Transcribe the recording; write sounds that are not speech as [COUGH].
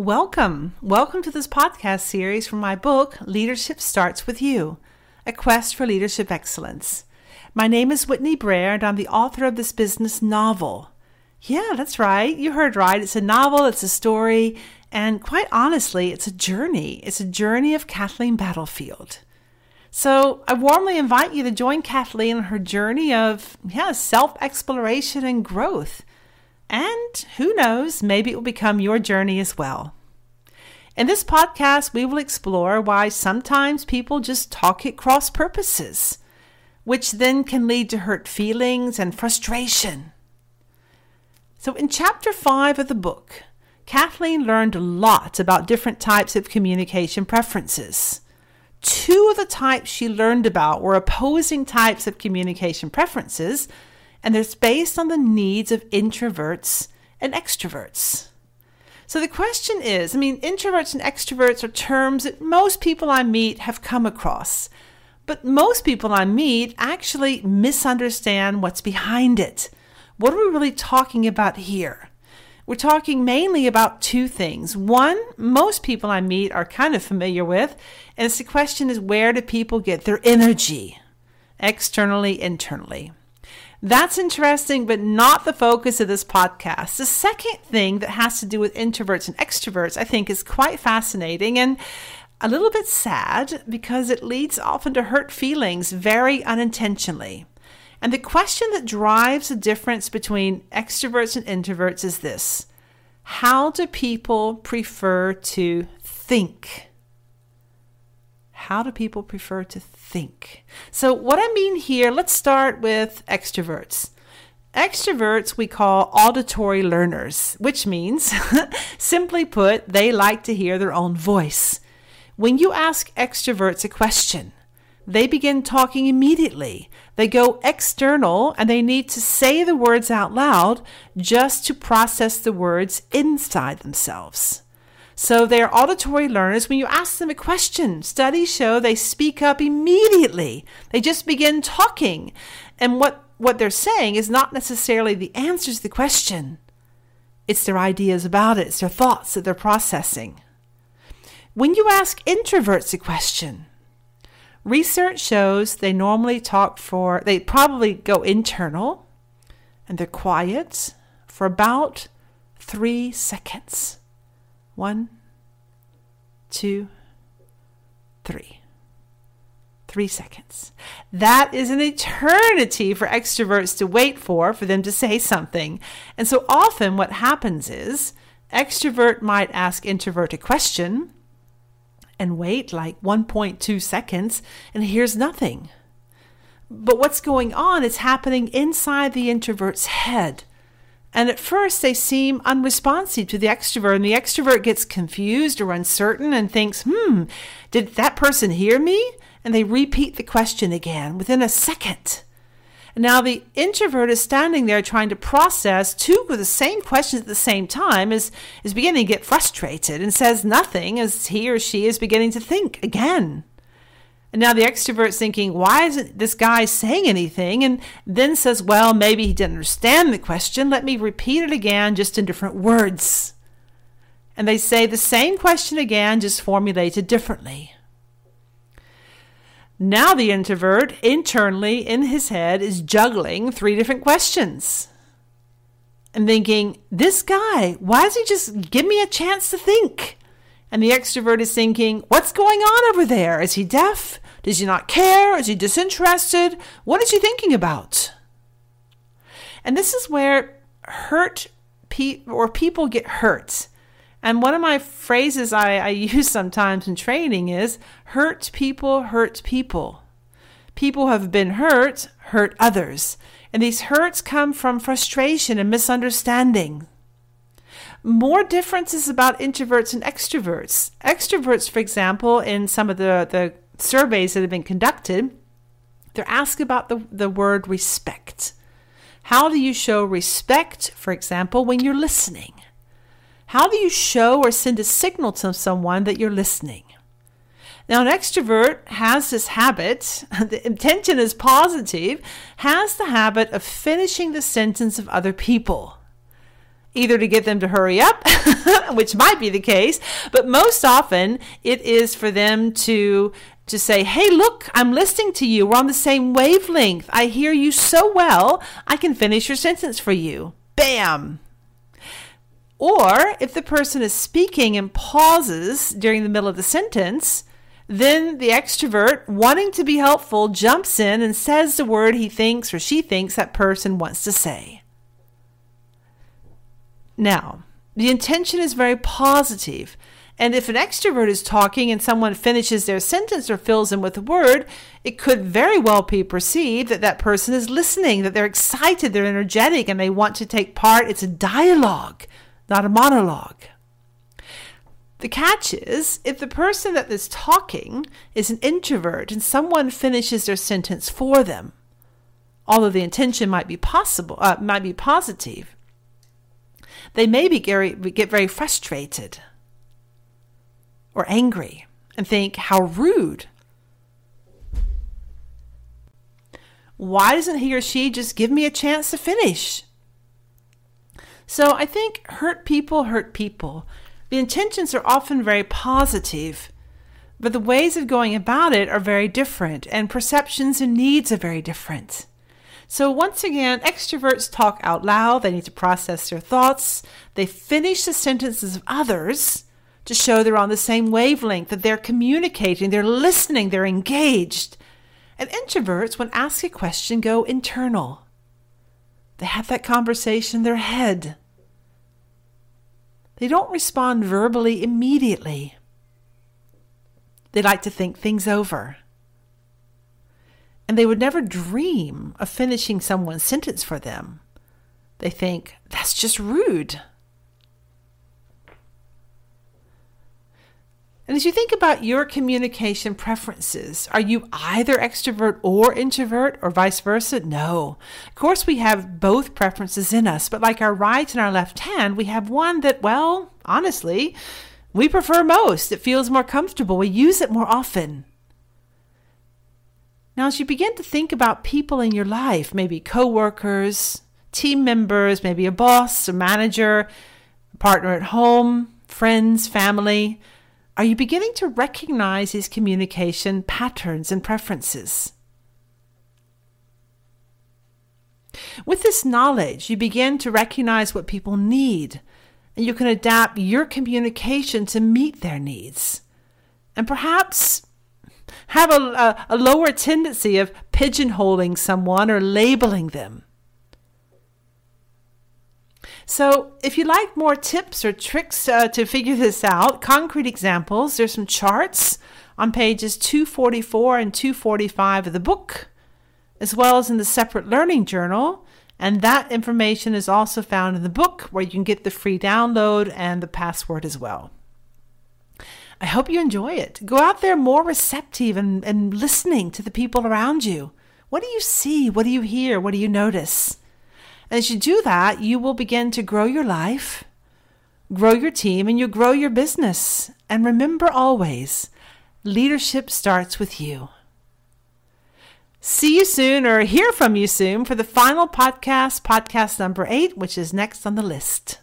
Welcome. Welcome to this podcast series from my book, Leadership Starts With You A Quest for Leadership Excellence. My name is Whitney Brer, and I'm the author of this business novel. Yeah, that's right. You heard right. It's a novel, it's a story, and quite honestly, it's a journey. It's a journey of Kathleen Battlefield. So I warmly invite you to join Kathleen on her journey of yeah, self-exploration and growth. And who knows, maybe it will become your journey as well. In this podcast, we will explore why sometimes people just talk at cross purposes, which then can lead to hurt feelings and frustration. So, in chapter 5 of the book, Kathleen learned a lot about different types of communication preferences. Two of the types she learned about were opposing types of communication preferences and it's based on the needs of introverts and extroverts. So the question is I mean, introverts and extroverts are terms that most people I meet have come across, but most people I meet actually misunderstand what's behind it. What are we really talking about here? We're talking mainly about two things. One, most people I meet are kind of familiar with, and it's the question is where do people get their energy? Externally, internally. That's interesting, but not the focus of this podcast. The second thing that has to do with introverts and extroverts, I think, is quite fascinating and a little bit sad because it leads often to hurt feelings very unintentionally. And the question that drives the difference between extroverts and introverts is this How do people prefer to think? How do people prefer to think? So, what I mean here, let's start with extroverts. Extroverts we call auditory learners, which means, [LAUGHS] simply put, they like to hear their own voice. When you ask extroverts a question, they begin talking immediately. They go external and they need to say the words out loud just to process the words inside themselves. So they're auditory learners. When you ask them a question, studies show they speak up immediately. They just begin talking. And what, what they're saying is not necessarily the answer to the question, it's their ideas about it, it's their thoughts that they're processing. When you ask introverts a question, research shows they normally talk for, they probably go internal and they're quiet for about three seconds. One, two, three. Three seconds. That is an eternity for extroverts to wait for, for them to say something. And so often what happens is extrovert might ask introvert a question and wait like 1.2 seconds and hears nothing. But what's going on is happening inside the introvert's head. And at first, they seem unresponsive to the extrovert, and the extrovert gets confused or uncertain and thinks, hmm, did that person hear me? And they repeat the question again within a second. And now the introvert is standing there trying to process two of the same questions at the same time, is, is beginning to get frustrated and says nothing as he or she is beginning to think again. And now the extrovert's thinking, why isn't this guy saying anything? And then says, well, maybe he didn't understand the question. Let me repeat it again, just in different words. And they say the same question again, just formulated differently. Now the introvert, internally in his head, is juggling three different questions and thinking, this guy, why does he just give me a chance to think? And the extrovert is thinking, what's going on over there? Is he deaf? Does he not care? Is he disinterested? What is he thinking about? And this is where hurt pe- or people get hurt. And one of my phrases I, I use sometimes in training is hurt people hurt people. People have been hurt, hurt others. And these hurts come from frustration and misunderstanding more differences about introverts and extroverts. Extroverts, for example, in some of the, the surveys that have been conducted, they're asked about the, the word respect. How do you show respect, for example, when you're listening? How do you show or send a signal to someone that you're listening? Now, an extrovert has this habit, [LAUGHS] the intention is positive, has the habit of finishing the sentence of other people. Either to get them to hurry up, [LAUGHS] which might be the case, but most often it is for them to to say, "Hey, look, I'm listening to you. We're on the same wavelength. I hear you so well. I can finish your sentence for you." Bam. Or if the person is speaking and pauses during the middle of the sentence, then the extrovert, wanting to be helpful, jumps in and says the word he thinks or she thinks that person wants to say. Now, the intention is very positive, and if an extrovert is talking and someone finishes their sentence or fills in with a word, it could very well be perceived that that person is listening, that they're excited, they're energetic, and they want to take part. It's a dialogue, not a monologue. The catch is if the person that is talking is an introvert and someone finishes their sentence for them, although the intention might be possible, uh, might be positive, they may be get very frustrated or angry and think, how rude. Why doesn't he or she just give me a chance to finish? So I think hurt people hurt people. The intentions are often very positive, but the ways of going about it are very different, and perceptions and needs are very different. So, once again, extroverts talk out loud, they need to process their thoughts, they finish the sentences of others to show they're on the same wavelength, that they're communicating, they're listening, they're engaged. And introverts, when asked a question, go internal. They have that conversation in their head. They don't respond verbally immediately. They like to think things over. And they would never dream of finishing someone's sentence for them. They think, that's just rude. And as you think about your communication preferences, are you either extrovert or introvert or vice versa? No. Of course, we have both preferences in us, but like our right and our left hand, we have one that, well, honestly, we prefer most. It feels more comfortable. We use it more often. Now, as you begin to think about people in your life, maybe coworkers, team members, maybe a boss, a manager, a partner at home, friends, family, are you beginning to recognize these communication patterns and preferences? With this knowledge, you begin to recognize what people need, and you can adapt your communication to meet their needs. And perhaps have a, a, a lower tendency of pigeonholing someone or labeling them. So, if you like more tips or tricks uh, to figure this out, concrete examples, there's some charts on pages 244 and 245 of the book, as well as in the separate learning journal. And that information is also found in the book where you can get the free download and the password as well. I hope you enjoy it. Go out there more receptive and, and listening to the people around you. What do you see? What do you hear? What do you notice? As you do that, you will begin to grow your life, grow your team, and you grow your business. And remember always, leadership starts with you. See you soon or hear from you soon for the final podcast, podcast number eight, which is next on the list.